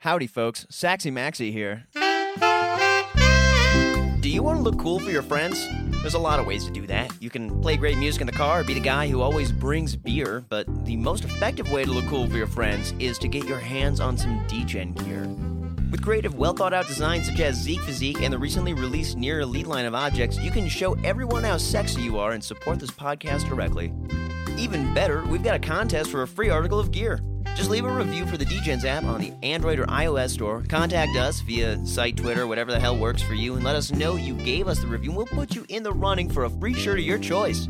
Howdy, folks. Saxy Maxie here. Do you want to look cool for your friends? There's a lot of ways to do that. You can play great music in the car, be the guy who always brings beer, but the most effective way to look cool for your friends is to get your hands on some DGen gear. With creative, well thought out designs such as Zeek Physique and the recently released Near Elite line of objects, you can show everyone how sexy you are and support this podcast directly. Even better, we've got a contest for a free article of gear. Just leave a review for the DGens app on the Android or iOS store. Contact us via site, Twitter, whatever the hell works for you, and let us know you gave us the review, and we'll put you in the running for a free shirt of your choice.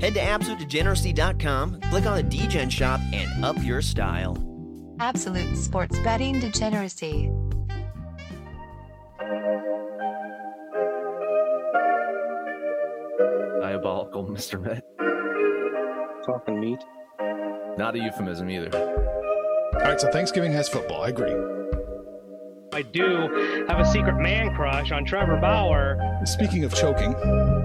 Head to absolutedegeneracy.com, click on the DGen shop, and up your style. Absolute sports betting degeneracy. Diabolical, Mr. Met. Talking meat. Not a euphemism either. All right, so Thanksgiving has football. I agree. I do have a secret man crush on Trevor Bauer. Speaking of choking,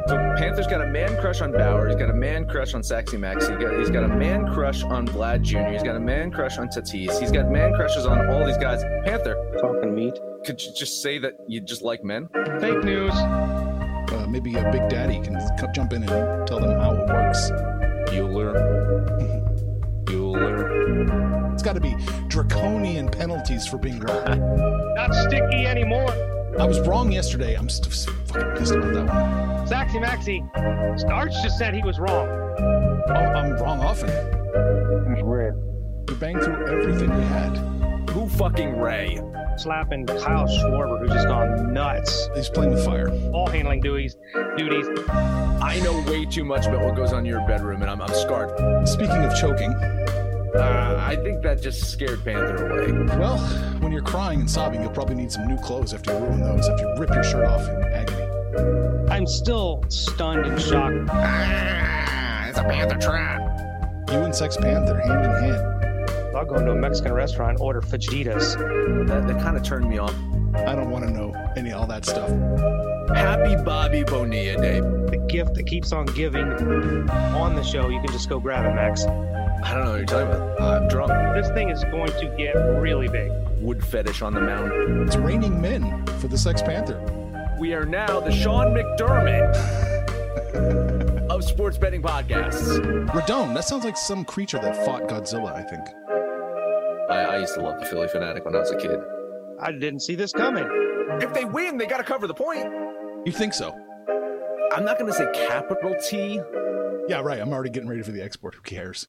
So Panther's got a man crush on Bauer. He's got a man crush on Saxy Max. He got, he's got a man crush on Vlad Jr. He's got a man crush on Tatis. He's got man crushes on all these guys. Panther, Talking meat. could you just say that you just like men? Fake news. uh, maybe a Big Daddy can jump in and tell them how it works. Bueller. Bueller. It's got to be draconian penalties for being wrong. Not sticky anymore. I was wrong yesterday. I'm st- st- fucking pissed about that one. Saxy Maxie. Starch just said he was wrong. Oh, I'm wrong often. It's red. We banged through everything we had. Who fucking Ray? Slapping Kyle Schwarber, who's just gone nuts. He's playing with fire. Ball handling duties. Duties. I know way too much about what goes on in your bedroom, and I'm, I'm scarred. Speaking of choking, Uh, I think that just scared Panther away. well, when you're crying and sobbing, you'll probably need some new clothes after you ruin those, after you rip your shirt off in agony. I'm still stunned and shocked. it's a Panther trap. You and Sex Panther, hand in hand. I'll go into a Mexican restaurant and order fajitas. That, that kind of turned me off. I don't want to know any all that stuff. Happy Bobby Bonilla Day. The gift that keeps on giving on the show. You can just go grab it, Max. I don't know what you're talking about. I'm drunk. This thing is going to get really big. Wood fetish on the mound. It's raining men for the Sex Panther. We are now the Sean McDermott of sports betting podcasts. Radon, that sounds like some creature that fought Godzilla, I think. I, I used to love the Phillie Phanatic when I was a kid. I didn't see this coming. If they win, they got to cover the point. You think so? I'm not going to say capital T. Yeah, right. I'm already getting ready for the export. Who cares?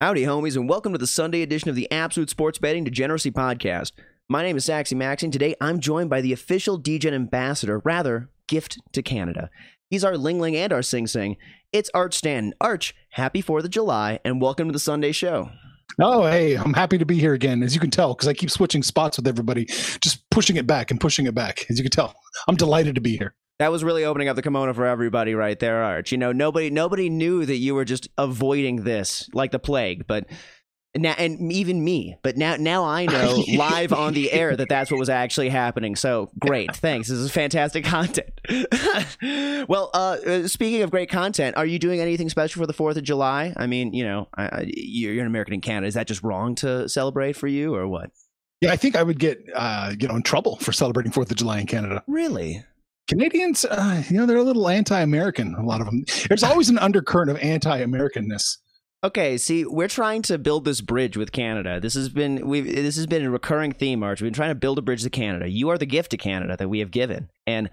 Howdy, homies, and welcome to the Sunday edition of the Absolute Sports Betting Degeneracy Podcast. My name is Saxy Max, and today I'm joined by the official DGen ambassador, rather, gift to Canada. He's our Ling Ling and our Sing Sing. It's Arch Stanton. Arch, happy 4th of July, and welcome to the Sunday show. Oh, hey, I'm happy to be here again, as you can tell, because I keep switching spots with everybody, just pushing it back and pushing it back. As you can tell, I'm delighted to be here. That was really opening up the kimono for everybody right there, Arch. You know, nobody nobody knew that you were just avoiding this like the plague, but now and even me, but now now I know live on the air that that's what was actually happening. So great, thanks. This is fantastic content. well, uh, uh, speaking of great content, are you doing anything special for the Fourth of July? I mean, you know, I, I, you're, you're an American in Canada. Is that just wrong to celebrate for you, or what? Yeah, I think I would get, uh, you know, in trouble for celebrating Fourth of July in Canada. Really? Canadians, uh, you know, they're a little anti-American. A lot of them. There's always an undercurrent of anti-Americanness. Okay, see, we're trying to build this bridge with Canada. This has been we this has been a recurring theme, Arch. We've been trying to build a bridge to Canada. You are the gift to Canada that we have given, and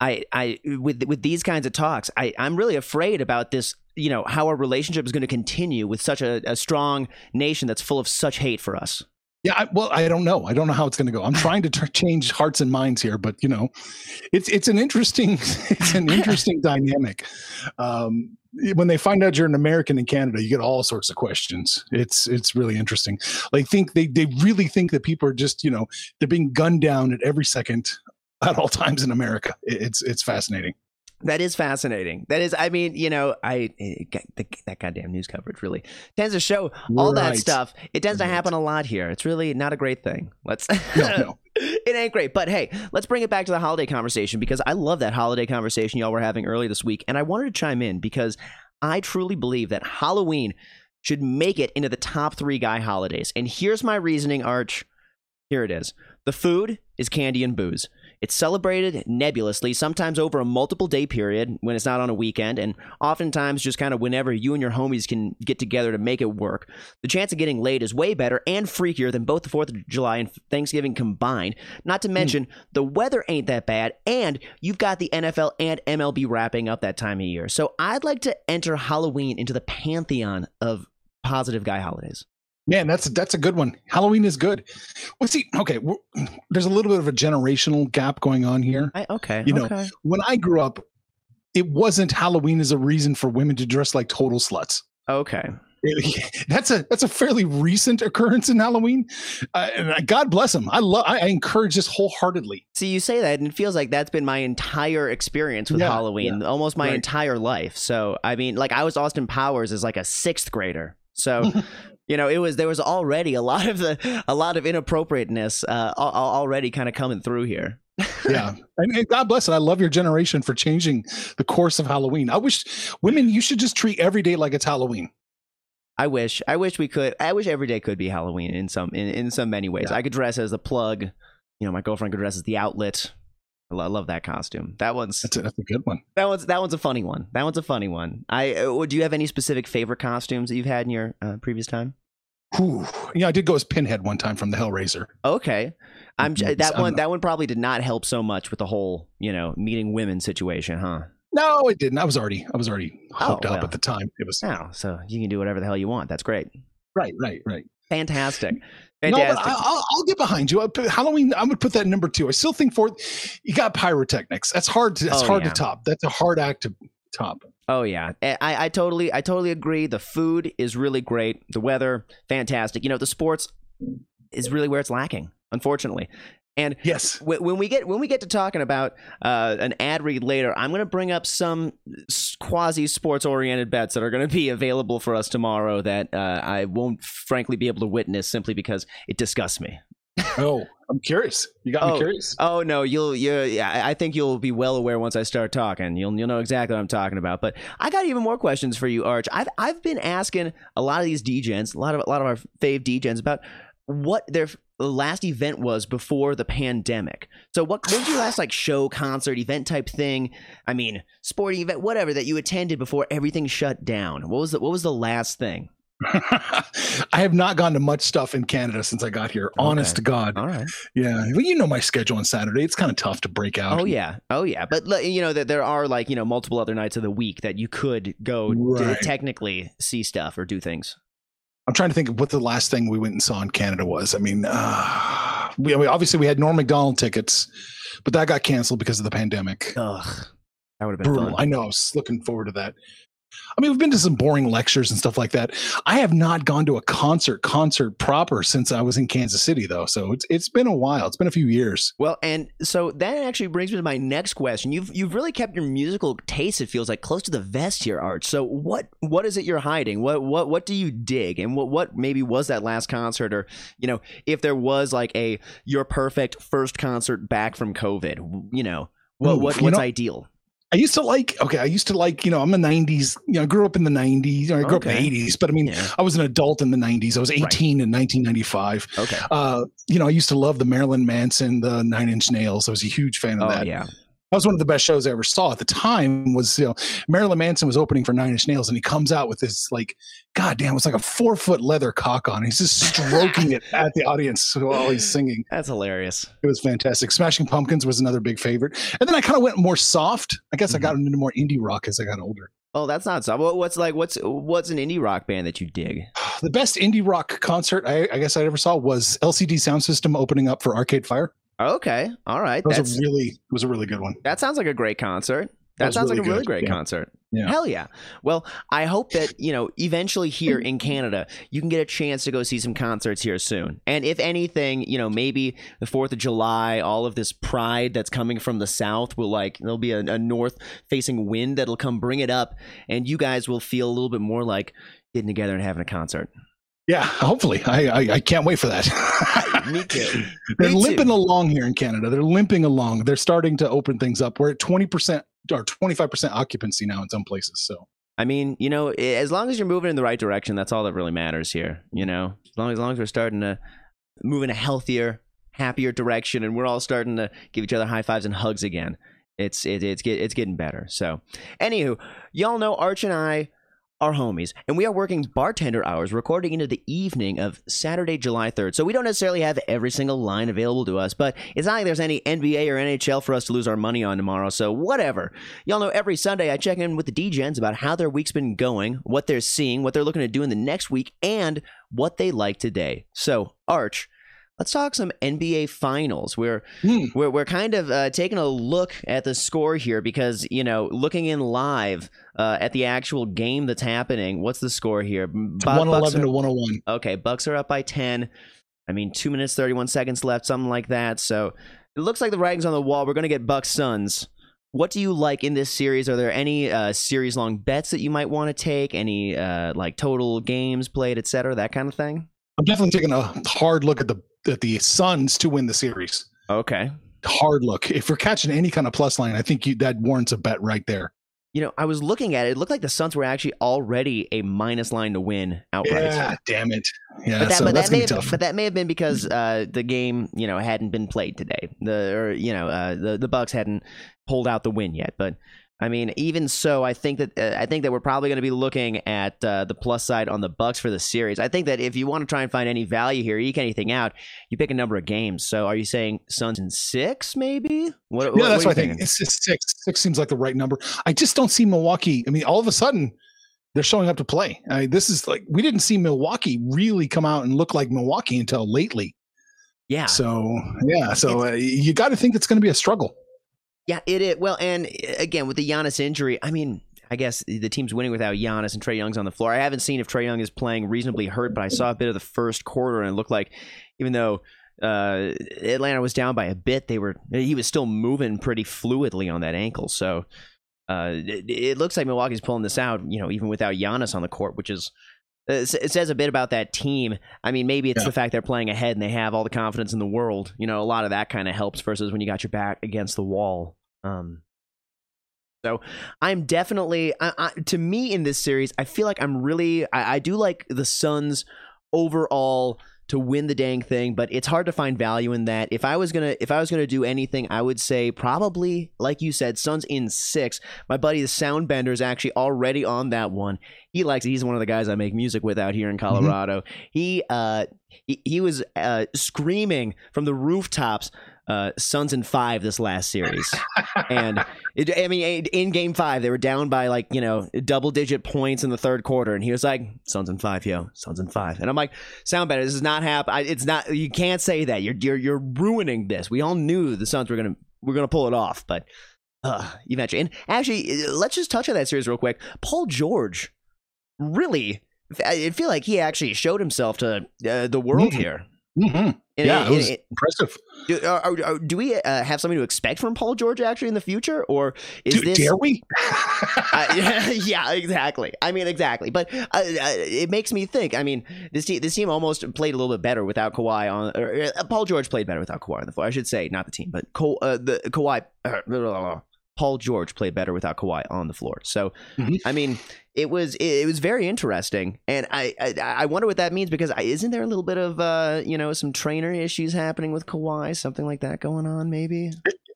I, I with with these kinds of talks, I I'm really afraid about this. You know how our relationship is going to continue with such a, a strong nation that's full of such hate for us. Yeah, I, well, I don't know. I don't know how it's going to go. I'm trying to t- change hearts and minds here, but you know, it's it's an interesting it's an interesting dynamic. Um, when they find out you're an American in Canada, you get all sorts of questions. It's it's really interesting. Like think they they really think that people are just you know they're being gunned down at every second at all times in America. It's it's fascinating. That is fascinating. That is, I mean, you know, I eh, it, the, that goddamn news coverage really tends to show all that stuff. It tends to happen a lot here. It's really not a great thing. Let's. No, no. it ain't great, but hey, let's bring it back to the holiday conversation because I love that holiday conversation y'all were having earlier this week, and I wanted to chime in because I truly believe that Halloween should make it into the top three guy holidays. And here's my reasoning, Arch. Here it is. The food is candy and booze. It's celebrated nebulously, sometimes over a multiple day period when it's not on a weekend, and oftentimes just kind of whenever you and your homies can get together to make it work. The chance of getting laid is way better and freakier than both the 4th of July and Thanksgiving combined. Not to hmm. mention, the weather ain't that bad, and you've got the NFL and MLB wrapping up that time of year. So I'd like to enter Halloween into the pantheon of positive guy holidays. Man, that's that's a good one. Halloween is good. Well, see, okay, there's a little bit of a generational gap going on here. I, okay. You know, okay. When I grew up, it wasn't Halloween as a reason for women to dress like total sluts. Okay. It- that's a that's a fairly recent occurrence in Halloween, uh, and uh, God bless them. I love. I, I encourage this wholeheartedly. See, you say that, and it feels like that's been my entire experience with Yeah, Halloween, almost my right. entire life. So, I mean, like I was Austin Powers as like a sixth grader. So, you know, it was there was already a lot of the a lot of inappropriateness uh, al- al- already kind of coming through here. Yeah, and, and God bless it. I love your generation for changing the course of Halloween. I wish women you should just treat every day like it's Halloween. I wish, I wish we could. I wish every day could be Halloween in some in, in some many ways. Yeah. I could dress as the plug. You know, my girlfriend could dress as the outlet. I lo- I love that costume. That one's That's a, that's a good one. That one's that one's a funny one. That one's a funny one. I uh, do you have any specific favorite costumes that you've had in your uh, previous time? Yeah, I did go as Pinhead one time from the Hellraiser. Okay, I'm that one. That one probably did not help so much with the whole you know meeting women situation, huh? No, it didn't. I was already I was already hooked Oh, up at the time. It was Oh, so you can do whatever the hell you want. That's great. right, right, right. Fantastic. No, but I, I'll, I'll get behind you. Halloween, I'm gonna put that number two. I still think for you got pyrotechnics. That's hard. To, that's Oh, hard yeah. to top. That's a hard act to top. Oh yeah, I, I totally, I totally agree. The food is really great. The weather, fantastic. You know, the sports is really where it's lacking, unfortunately. And Yes. Wh- when we get when we get to talking about uh, an ad read later, I'm going to bring up some quasi sports oriented bets that are going to be available for us tomorrow that uh, I won't frankly be able to witness simply because it disgusts me. Oh, I'm curious. You got Oh, me curious. Oh no, you'll you yeah, I think you'll be well aware once I start talking. You'll you'll know exactly what I'm talking about. But I got even more questions for you, Arch. I've I've been asking a lot of these DJs, a lot of a lot of our fave DJs about what their last event was before the pandemic. So what what was your last like show, concert, event type thing? I mean, sporting event, whatever that you attended before everything shut down. What was the what was the last thing? I have not gone to much stuff in Canada since I got here. Honest to God. All right. Yeah. Well, you know my schedule on Saturday. It's kind of tough to break out. Oh yeah, oh yeah. But you know that there are like you know multiple other nights of the week that you could go to technically see stuff or do things. I'm trying to think of what the last thing we went and saw in Canada was. I mean, uh, we, I mean, obviously we had Norm Macdonald tickets, but that got canceled because of the pandemic. Ugh, that would have been Brutal. fun. I know. I was looking forward to that. I mean, we've been to some boring lectures and stuff like that. I have not gone to a concert, concert proper since I was in Kansas City, though. So it's it's been a while. It's been a few years. Well, and so that actually brings me to my next question. You've you've really kept your musical taste. It feels like close to the vest here, Art. So what what is it you're hiding? What what what do you dig? And what what maybe was that last concert, or you know, if there was like a your perfect first concert back from COVID, you know, what what you what's know- ideal? I used to like, okay, I used to like, you know, I'm a 90s, you know, I grew up in the 90s. I grew up in the 80s, but I mean, Yeah. I was an adult in the 90s. I was 18 in 1995. Okay. Uh, you know, I used to love the Marilyn Manson, the Nine Inch Nails. I was a huge fan of Oh that. yeah. That was one of the best shows I ever saw at the time. Was you know Marilyn Manson was opening for Nine Inch Nails, and he comes out with this like, God damn, it's like a four foot leather cock on. He's just stroking it at the audience while he's singing. That's hilarious. It was fantastic. Smashing Pumpkins was another big favorite, and then I kind of went more soft. I guess I mm-hmm. got into more indie rock as I got older. Oh, that's not so. What's like what's what's an indie rock band that you dig? the best indie rock concert I, I guess I ever saw was LCD Soundsystem opening up for Arcade Fire. Okay, all right. That was That's, a really it was a really good one. that sounds like a great concert. That That sounds like really a really great yeah. concert. Yeah. Hell yeah. Well, I hope that, you know, eventually here mm. in Canada, you can get a chance to go see some concerts here soon. And if anything, you know, maybe the 4th of July, all of this pride that's coming from the south will like, there'll be a, a north facing wind that'll come bring it up. And you guys will feel a little bit more like getting together and having a concert. Yeah, hopefully. I I, I can't wait for that. Me too. They're Me limping too. along here in Canada. They're limping along. They're starting to open things up. We're at twenty percent or twenty five percent occupancy now in some places. So I mean, you know, as long as you're moving in the right direction, that's all that really matters here. You know, as long as, long as we're starting to move in a healthier, happier direction, and we're all starting to give each other high fives and hugs again, it's it, it's get, it's getting better. So, anywho, y'all know Arch and I are homies, and we are working bartender hours, recording into the evening of Saturday, July 3rd. So we don't necessarily have every single line available to us, but it's not like there's any NBA or NHL for us to lose our money on tomorrow. So whatever. Y'all know every Sunday I check in with the DGens about how their week's been going, what they're seeing, what they're looking to do in the next week, and what they like today. So, Arch, let's talk some NBA Finals. We're Hmm. we're, we're kind of uh, taking a look at the score here because you know looking in live uh, at the actual game that's happening. What's the score here? One eleven to one hundred one. Okay, Bucks are up by 10. I mean, 2 minutes 31 seconds left, something like that. So, it looks like the writing's on the wall. We're going to get Bucks Suns. What do you like in this series? Are there any uh, series long bets that you might want to take? Any uh, like total games played, et cetera, that kind of thing? I'm definitely taking a hard look at the at the Suns to win the series. Okay. Hard look. If we're catching any kind of plus line, I think you, that warrants a bet right there. You know, I was looking at it. It looked like the Suns were actually already a minus line to win outright. Yeah, damn it. Yeah, But that, so but, that's that may have, tough. but that may have been because uh, the game, you know, hadn't been played today. The or you know, uh, the the Bucks hadn't pulled out the win yet. But I mean, even so, I think that uh, I think that we're probably going to be looking at uh, the plus side on the Bucks for the series. I think that if you want to try and find any value here, eke anything out, you pick a number of games. So, are you saying Suns in six, maybe? What, yeah, what- that's what what I think. It's, it's six. Six seems like the right number. I just don't see Milwaukee. I mean, all of a sudden, they're showing up to play. I mean, this is like we didn't see Milwaukee really come out and look like Milwaukee until lately. Yeah, So yeah, so uh, you got to think it's going to be a struggle. Yeah, it is. Well, and uh, again, with the Giannis injury, I mean, I guess the team's winning without Giannis and Trae Young's on the floor. I haven't seen if Trae Young is playing reasonably hurt, but I saw a bit of the first quarter and it looked like even though uh, Atlanta was down by a bit, they were he was still moving pretty fluidly on that ankle. So uh, it, it looks like Milwaukee's pulling this out, you know, even without Giannis on the court, which is it says a bit about that team. I mean, maybe it's Yeah. the fact they're playing ahead and they have all the confidence in the world. You know, a lot of that kind of helps versus when you got your back against the wall. Um, so I'm definitely, I, I, to me in this series, I feel like I'm really, I, I do like the Suns overall to win the dang thing, but it's hard to find value in that. If I was gonna, if I was gonna do anything, I would say probably, like you said, Suns in six. My buddy the Soundbender is actually already on that one. He likes it. He's one of the guys I make music with out here in Colorado. He, uh, he, he was uh, screaming from the rooftops. Uh, Suns in five this last series, and it, I mean, in game five, they were down by like, you know, double digit points in the third quarter. And he was like, Suns in five, yo, Suns in five. And I'm like, Soundbender. This is not happen. It's not, you can't say that. You're, you're, you're ruining this. We all knew the Suns were going to, we're to pull it off, but uh, eventually. And actually, uh, let's just touch on that series real quick. Paul George, really, I feel like he actually showed himself to uh, the world Mhm. here. hmm And- Yeah, it and- was impressive. do, are, are- are- do we uh, have something to expect from Paul George actually in the future, or is Do- this? Dare we? Uh, yeah, exactly. I mean, exactly. But uh, uh, it makes me think. I mean, this team, this team almost played a little bit better without Kawhi on. Or, uh, Paul George played better without Kawhi on the floor. I should say, not the team, but Ka- uh, the Kawhi. Paul George played better without Kawhi on the floor. So, Mhm. I mean, it was it, was very interesting, and I, I I wonder what that means because I, isn't there a little bit of uh you know some trainer issues happening with Kawhi, something like that going on, maybe.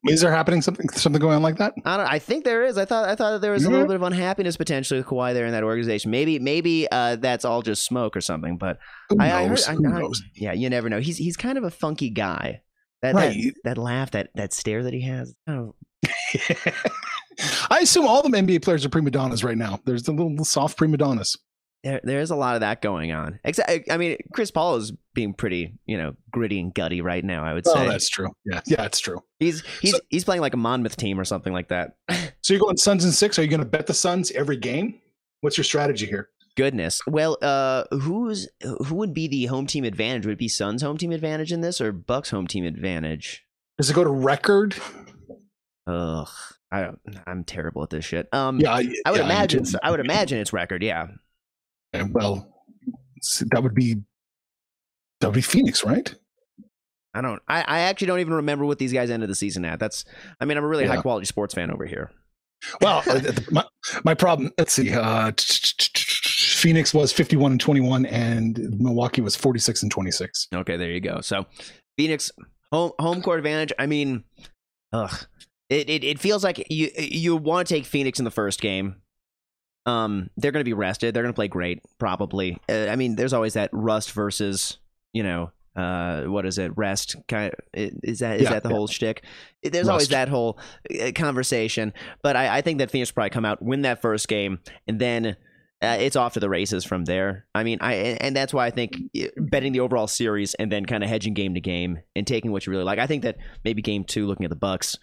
Is there happening something something going on like that? I don't. I think there is. I thought. I thought that there was a little bit of unhappiness potentially with Kawhi there in that organization. Maybe. Maybe uh, that's all just smoke or something. But Who I, I heard. knows? I, Who I- knows? yeah, you never know. He's he's kind of a funky guy. That, Right. that that laugh, that that stare that he has. Oh, I assume all the NBA players are prima donnas right now. There's the little soft prima donnas. there, there's a lot of that going on. Except, I mean, Chris Paul is being pretty, you know, gritty and gutty right now. I would Oh, say that's true. Yeah, yeah, it's true. he's he's So- he's playing like a Monmouth team or something like that. So you're going Suns and six. Are you going to bet the Suns every game? What's your strategy here? Goodness. Well, uh, who's who would be the home team advantage? Would it be Suns' home team advantage in this, or Bucks' home team advantage? Does it go to record? Ugh, I don't. I'm terrible at this shit. Um, Yeah, I would yeah, imagine. I would imagine it's record. Yeah. Well, that would be that would be Phoenix, right? I don't. I, I actually don't even remember what these guys ended the season at. That's. I mean, I'm a really Yeah. high quality sports fan over here. Well, uh, my, my problem. Let's see. Uh, Phoenix was 51 and 21, and Milwaukee was 46 and 26. Okay, there you go. So, Phoenix home home court advantage. I mean, ugh, it it, it feels like you you want to take Phoenix in the first game. Um, they're going to be rested. They're going to play great, probably. Uh, I mean, there's always that rust versus you know. Uh, what is it? Rest kind of, is that is Yeah, that the yeah. whole shtick? There's always that whole uh, conversation, but I, I think that Phoenix will probably come out, win that first game, and then uh, it's off to the races from there. I mean, I and that's why I think betting the overall series and then kind of hedging game to game and taking what you really like. I think that maybe game two, looking at the Bucks,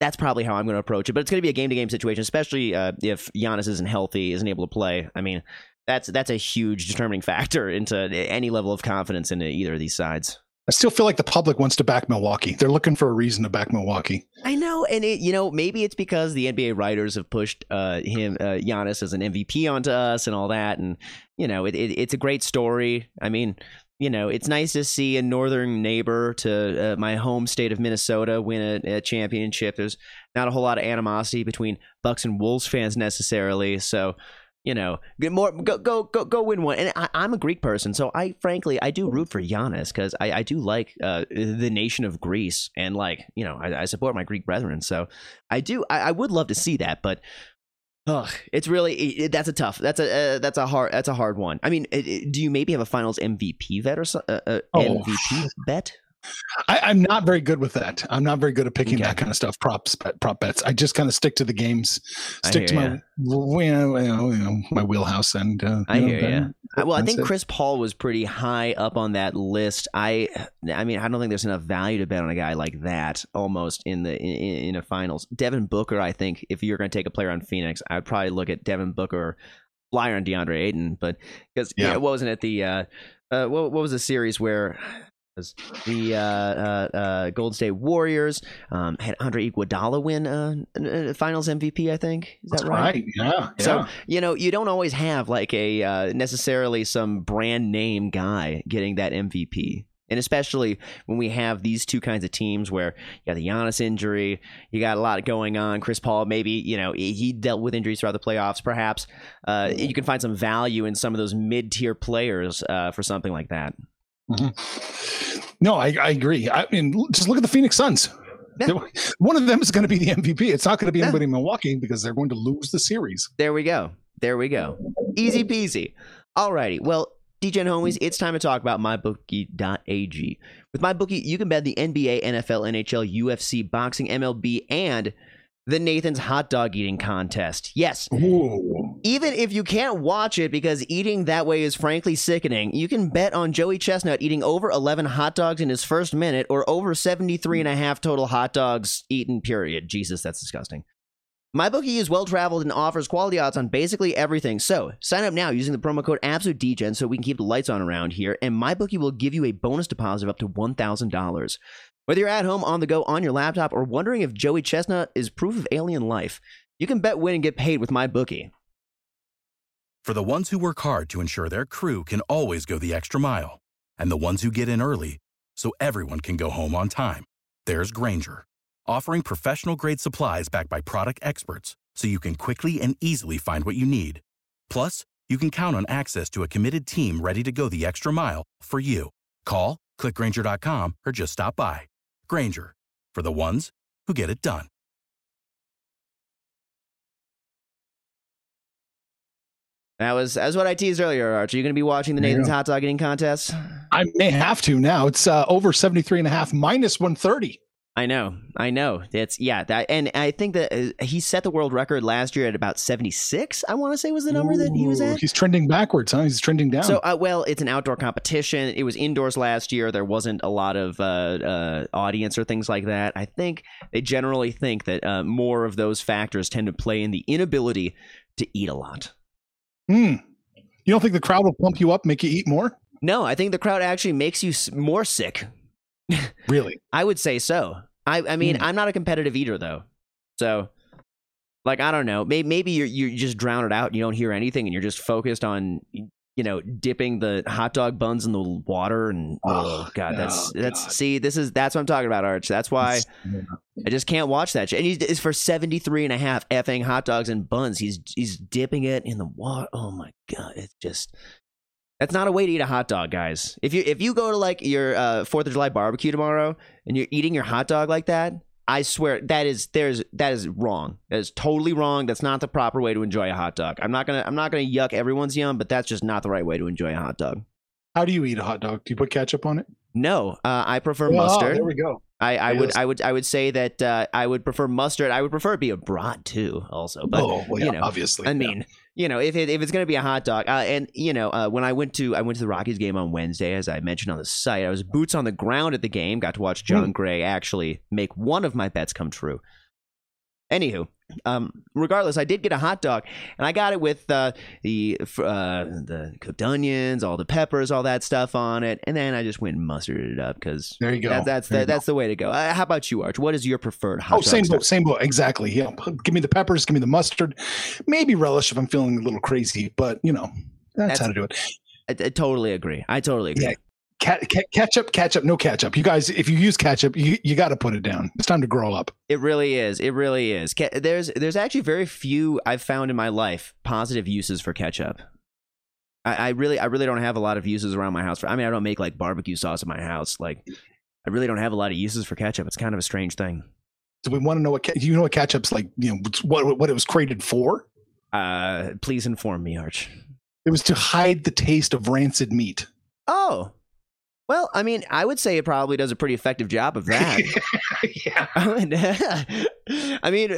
that's probably how I'm going to approach it. But it's going to be a game to game situation, especially uh, if Giannis isn't healthy, isn't able to play. I mean, that's that's a huge determining factor into any level of confidence in either of these sides. I still feel like the public wants to back Milwaukee. They're looking for a reason to back Milwaukee. I know, and it, you know, maybe it's because the NBA writers have pushed uh, him, uh, Giannis, as an MVP onto us and all that, and you know, it, it, it's a great story. I mean, you know, it's nice to see a northern neighbor to uh, my home state of Minnesota win a, a championship. There's not a whole lot of animosity between Bucks and Wolves fans necessarily, so. You know, get more go go go go win one. And I, I'm a Greek person, so I frankly I do root for Giannis because I, I do like uh, the nation of Greece and like you know I, I support my Greek brethren. So I do I, I would love to see that, but ugh, it's really it- that's a tough that's a uh, that's a hard that's a hard one. I mean, it, it- do you maybe have a Finals MVP bet or so, uh, uh, Oh. MVP bet? I, I'm not very good with that. I'm not very good at picking Okay. that kind of stuff. Props, bet, prop bets. I just kind of stick to the games, stick to my you know, you know, my wheelhouse, and uh, I you know, hear. Uh, Well, I think it. Chris Paul was pretty high up on that list. I, I mean, I don't think there's enough value to bet on a guy like that almost in the in, in a finals. Devin Booker, I think, if you're going to take a player on Phoenix, I'd probably look at Devin Booker, flyer on DeAndre Ayton, but because yeah, wasn't it the uh, uh, what, what was the series where the uh, uh, uh, Golden State Warriors um, had Andre Iguodala win uh, Finals MVP? I think is that right? right. Yeah. So yeah. you know, you don't always have like a uh, necessarily some brand name guy getting that MVP, and especially when we have these two kinds of teams where you got the Giannis injury, you got a lot going on. Chris Paul, maybe you know he he dealt with injuries throughout the playoffs. Perhaps uh, you can find some value in some of those mid tier players uh, for something like that. Mhm. No, I, I agree. I mean, just look at the Phoenix Suns. Yeah. One of them is going to be the MVP. It's not going to be Yeah. anybody in Milwaukee because they're going to lose the series. There we go. There we go. Easy peasy. Alrighty. Well, DJ and homies, it's time to talk about mybookie.ag. With mybookie, you can bet the NBA, NFL, NHL, UFC, boxing, MLB, and the Nathan's hot dog eating contest. Yes, Ooh. even if you can't watch it because eating that way is frankly sickening, you can bet on Joey Chestnut eating over 11 hot dogs in his first minute or over 73 and a half total hot dogs eaten, period. Jesus, that's disgusting. MyBookie is well traveled and offers quality odds on basically everything. So sign up now using the promo code AbsoluteDGen so we can keep the lights on around here. And MyBookie will give you a bonus deposit of up to $1,000. Whether you're at home, on the go, on your laptop, or wondering if Joey Chestnut is proof of alien life, you can bet, win, and get paid with MyBookie. For the ones who work hard to ensure their crew can always go the extra mile, and the ones who get in early so everyone can go home on time, there's Grainger, offering professional grade supplies backed by product experts so you can quickly and easily find what you need. Plus, you can count on access to a committed team ready to go the extra mile for you. Call, clickgranger.com, or just stop by. Grainger, for the ones who get it done. That was that's what I teased earlier, Arch. Are you going to be watching the Yeah. Nathan's hot dog eating contest? I may have to now. It's uh, over 73 and a half minus 130. I know, I know. It's yeah, that, and I think that uh, he set the world record last year at about seventy six. I want to say was the number that he was at. He's trending backwards, huh? He's trending down. So, uh, well, it's an outdoor competition. It was indoors last year. There wasn't a lot of uh, uh, audience or things like that. I think they generally think that uh, more of those factors tend to play in the inability to eat a lot. Hmm. You don't think the crowd will pump you up, make you eat more? No, I think the crowd actually makes you more sick. Really? I would say so. I, I mean, Hmm. I'm not a competitive eater though, so like I don't know. Maybe maybe you you just drown it out. And you don't hear anything, and you're just focused on you know dipping the hot dog buns in the water. And oh, Oh, god, that's that's God. see, this is that's what I'm talking about, Arch. That's why I just can't watch that shit. And he's it's for 73 and a half effing hot dogs and buns. He's he's dipping it in the water. Oh my god, it's just. That's not a way to eat a hot dog, guys. If you if you go to like your uh, Fourth of July barbecue tomorrow and you're eating your hot dog like that, I swear that is there's that is wrong. That is totally wrong. That's not the proper way to enjoy a hot dog. I'm not gonna I'm not gonna yuck everyone's yum, but that's just not the right way to enjoy a hot dog. How do you eat a hot dog? Do you put ketchup on it? No, uh, I prefer Oh, mustard. there we go. I, I would I would I would say that uh, I would prefer mustard. I would prefer it be a brat too, also. But oh, well, yeah, you know, obviously. I yeah. You know, if it, if it's gonna be a hot dog, uh, and you know, uh, when I went to I went to the Rockies game on Wednesday, as I mentioned on the site, I was boots on the ground at the game. Got to watch Jon Hmm. Gray actually make one of my bets come true. Anywho, um, regardless, I did get a hot dog, and I got it with uh, the uh, the cooked onions, all the peppers, all that stuff on it, and then I just went and mustarded it up because there you go. that, that's There the you go. that's the way to go. Uh, how about you, Arch? What is your preferred hot Oh, same boat, same boat. Exactly. Yeah. Give me the peppers, give me the mustard, maybe relish if I'm feeling a little crazy, but you know, that's, That's- how to do it. I, I totally agree. I totally agree. Yeah. Cat, cat, ketchup, ketchup, no ketchup. You guys, if you use ketchup, you, you got to put it down. It's time to grow up. It really is. It really is. There's there's actually very few I've found in my life positive uses for ketchup. I, I really I really don't have a lot of uses around my house for. I mean, I don't make like barbecue sauce in my house. Like, I really don't have a lot of uses for ketchup. It's kind of a strange thing. Do we want to know what, you know what ketchup's like, you know, what, what it was created for? Uh, please inform me, Arch. It was to hide the taste of rancid meat. Oh, well, I mean, I would say it probably does a pretty effective job of that. yeah. I mean,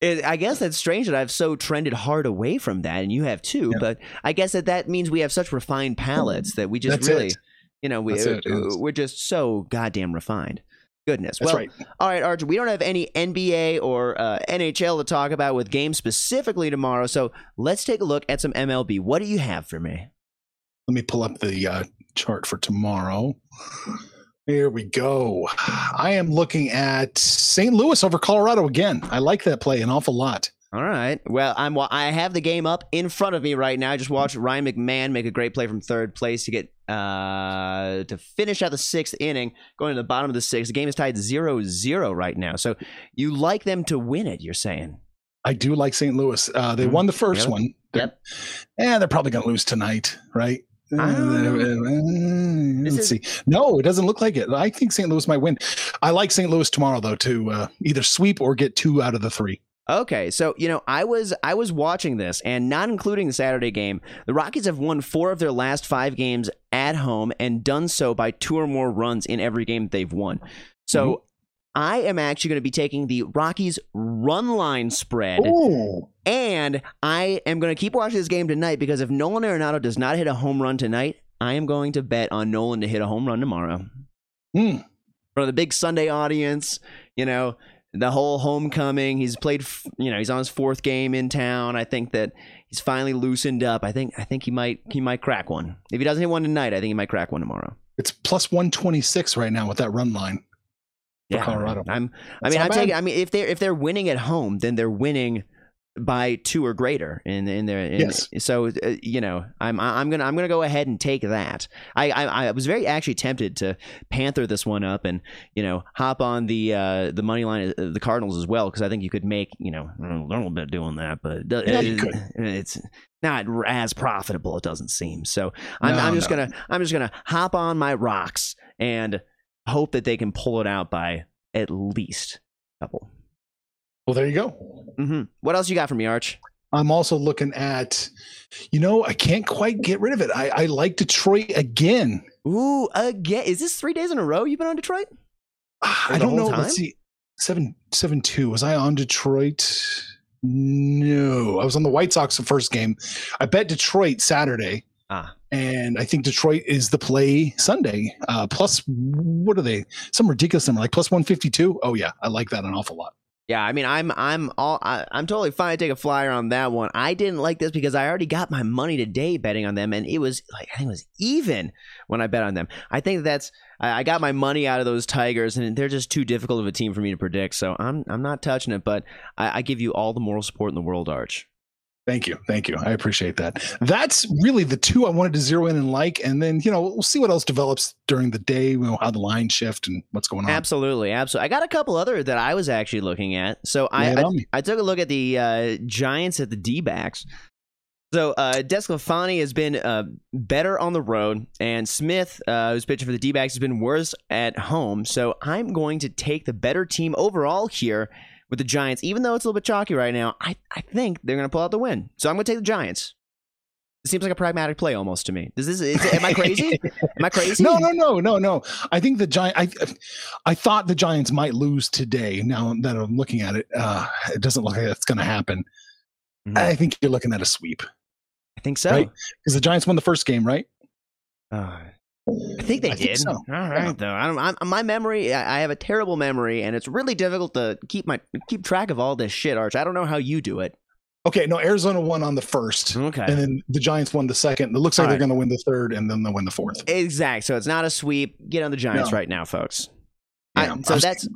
it, I guess that's strange that I've so trended hard away from that, and you have too. Yeah. But I guess that that means we have such refined palates that we just That's really, it. you know, we it, uh, we're just so goddamn refined. Goodness. That's well, right. all right, Archer. We don't have any NBA or uh, NHL to talk about with games specifically tomorrow, so let's take a look at some MLB. What do you have for me? Let me pull up the uh, chart for tomorrow. Here we go. I am looking at St. Louis over Colorado again. I like that play an awful lot. All right. Well, I'm I have the game up in front of me right now. I just watched Ryan McMahon make a great play from third place to get uh to finish out the sixth inning, going to the bottom of the sixth. The game is tied 0-0 right now. So you like them to win it, you're saying? I do like St. Louis. Uh, they Mhm. won the first Yep. one. Yep. Yeah, they're probably going to lose tonight, right? Uh, I don't let's see. No, it doesn't look like it. I think St. Louis might win. I like St. Louis tomorrow though to uh, either sweep or get two out of the three. Okay, so you know, I was I was watching this, and not including the Saturday game, the Rockies have won four of their last five games at home, and done so by two or more runs in every game they've won. So I am actually going to be taking the Rockies run line spread, Oh, and I am going to keep watching this game tonight because if Nolan Arenado does not hit a home run tonight, I am going to bet on Nolan to hit a home run tomorrow Hmm. for the big Sunday audience. You know, the whole homecoming. He's played. You know, he's on his fourth game in town. I think that he's finally loosened up. I think. I think he might. He might crack one. If he doesn't hit one tonight, I think he might crack one tomorrow. it's plus one twenty six right now with that run line. For Colorado. I'm. I That's mean, I'm taking. I mean, if they're if they're winning at home, then they're winning by two or greater in in their in, Yes. so uh, you know I'm I'm gonna I'm gonna go ahead and take that I, I I was very actually tempted to panther this one up and you know hop on the uh the money line of the Cardinals as well because I think you could make you know learn a little bit doing that but it, Yeah, you could. it's not as profitable it doesn't seem so I'm No, I'm just no. gonna I'm just gonna hop on my rocks and hope that they can pull it out by at least a couple. Well, there you go. hmm What else you got for me, Arch? I'm also looking at, you know, I can't quite get rid of it. I, I like Detroit again. Ooh, again. Is this three days in a row you've been on Detroit? For I don't know. time? Let's see. Seven seven two. Was I on Detroit? No, I was on the White Sox the first game. I bet Detroit Saturday, Ah, and I think Detroit is the play Sunday. Uh, plus, what are they? Some ridiculous number, like plus one fifty two. Oh yeah, I like that an awful lot. yeah. I mean, I'm I'm all I, I'm totally fine to take a flyer on that one. I didn't like this because I already got my money today betting on them, and it was like I think it was even when I bet on them. I think that's I, I got my money out of those Tigers, and they're just too difficult of a team for me to predict. So I'm I'm not touching it, but I, I give you all the moral support in the world, Arch. Thank you, thank you. I appreciate that. That's really the two I wanted to zero in and like, and then you know we'll see what else develops during the day. You know how the line shift and what's going on. Absolutely, absolutely. I got a couple other that I was actually looking at. So I, I. I took a look at the uh, Giants at the D backs. So uh, Desclafani has been uh, better on the road, and Smith, uh, who's pitching for the D backs, has been worse at home. So I'm going to take the better team overall here with the Giants, even though it's a little bit chalky right now. I, I think they're going to pull out the win. So I'm going to take the Giants. It seems like a pragmatic play almost to me. Does this? Is, am I crazy? am I crazy? No, no, no, no, no. I think the giant. I, I thought the Giants might lose today. Now that I'm looking at it, uh, it doesn't look like that's going to happen. Mhm. I think you're looking at a sweep I think so. Right. because the Giants won the first game, right? Uh, I think they I think did. so. All right, though. I don't. I'm, my memory. I, I have a terrible memory, and it's really difficult to keep my keep track of all this shit. Arch, I don't know how you do it. Okay, no, Arizona won on the first, Okay. and then the Giants won the second. It looks like All they're right. going to win the third, and then they'll win the fourth. Exact. So it's not a sweep. Get on the Giants No. right now, folks. Yeah, I- so that's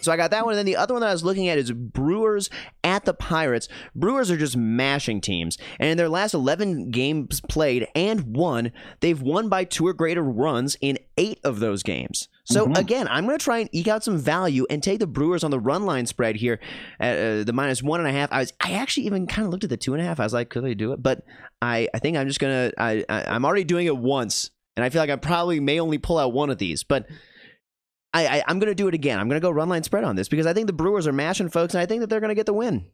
so I got that one, and then the other one that I was looking at is Brewers at the Pirates. Brewers are just mashing teams, and in their last eleven games played and won, they've won by two or greater runs in eight of those games. So Mhm. again, I'm going to try and eke out some value and take the Brewers on the run line spread here at uh, the minus one and a half. I was I actually even kind of looked at the two and a half. I was like, could they do it? But I I think I'm just gonna I, I I'm already doing it once, and I feel like I probably may only pull out one of these, but. I, I, I'm going to do it again. I'm going to go run line spread on this because I think the Brewers are mashing folks, and I think that they're going to get the win.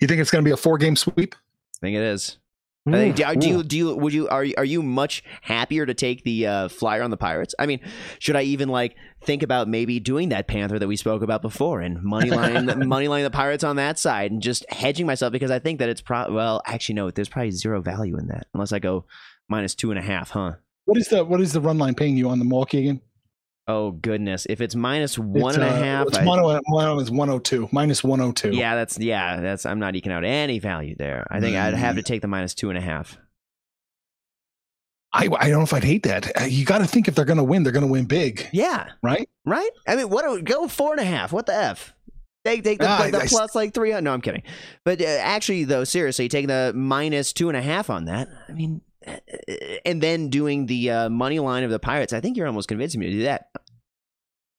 You think it's going to be a four game sweep? I think it is. I think, do, do you do you would you are you, are you much happier to take the uh, flyer on the Pirates? I mean, should I even like think about maybe doing that Panther that we spoke about before and money line money line the Pirates on that side and just hedging myself because I think that it's pro well actually no, there's probably zero value in that unless I go minus two and a half, huh? What is the what is the run line paying you on the Milwaukee again? Oh goodness, if it's minus one It's, and a uh, half, It's I- one oh one is one oh two minus one oh two. Yeah, that's yeah, that's I'm not eking out any value there. I think I'd have to take the minus two and a half. I I don't know if I'd hate that. Uh, You got to think if they're going to win, they're going to win big, Yeah, right? right. I mean, what? do- Go four and a half. What the f? Take take the, Ah, the I- I- plus like three hundred. No, I'm kidding. But uh, actually, though, seriously, taking the minus two and a half on that. I mean, and then doing the uh, money line of the Pirates. I think you're almost convincing me to do that.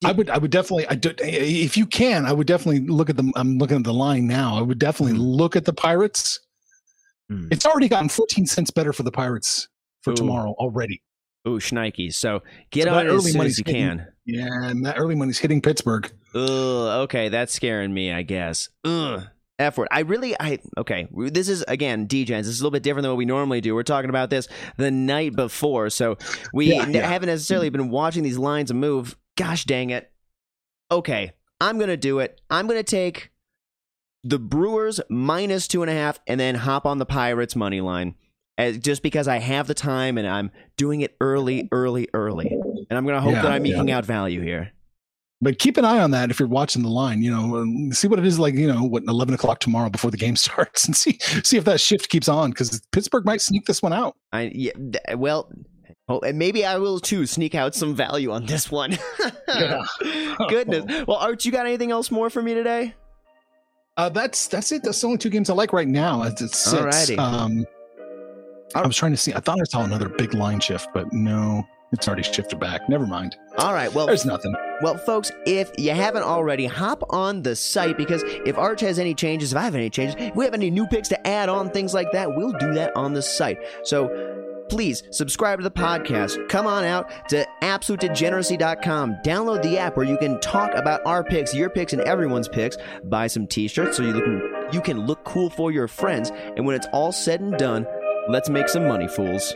I would I would definitely I do, if you can I would definitely look at the I'm looking at the line now. I would definitely look at the Pirates. Hmm. It's already gotten 14 cents better for the Pirates for Ooh. tomorrow already. Ooh, Schneikes. So get So on it as early soon as you hitting- can. Yeah, and that early money's hitting Pittsburgh. Ugh, okay, that's scaring me, I guess. Ugh. F word. I really, I, okay, this is, again, DJs. This is a little bit different than what we normally do. We're talking about this the night before, so we Yeah, yeah. haven't necessarily been watching these lines move. Gosh dang it. Okay, I'm going to do it. I'm going to take the Brewers minus two and a half and then hop on the Pirates money line. As, just because I have the time and I'm doing it early, early, early. And I'm going to hope Yeah, that I'm eking out value here. But keep an eye on that if you're watching the line. You know, see what it is like. You know, what 11 o'clock tomorrow before the game starts, and see see if that shift keeps on because Pittsburgh might sneak this one out. I yeah, well, oh, and maybe I will too sneak out some value on this one. Yeah. Goodness. Well, Art, you got anything else more for me today? Uh, that's that's it. That's the only two games I like right now. It's, it's. Alrighty. Um, I was trying to see. I thought I saw another big line shift, but no, it's already shifted back. Never mind. All right. Well, There's nothing. well, folks, if you haven't already, hop on the site because if Arch has any changes, if I have any changes, if we have any new picks to add on, things like that, we'll do that on the site. So please subscribe to the podcast. Come on out to absolutedegeneracy.com. Download the app where you can talk about our picks, your picks, and everyone's picks. Buy some t-shirts so you can you can look cool for your friends. And when it's all said and done, let's make some money, fools.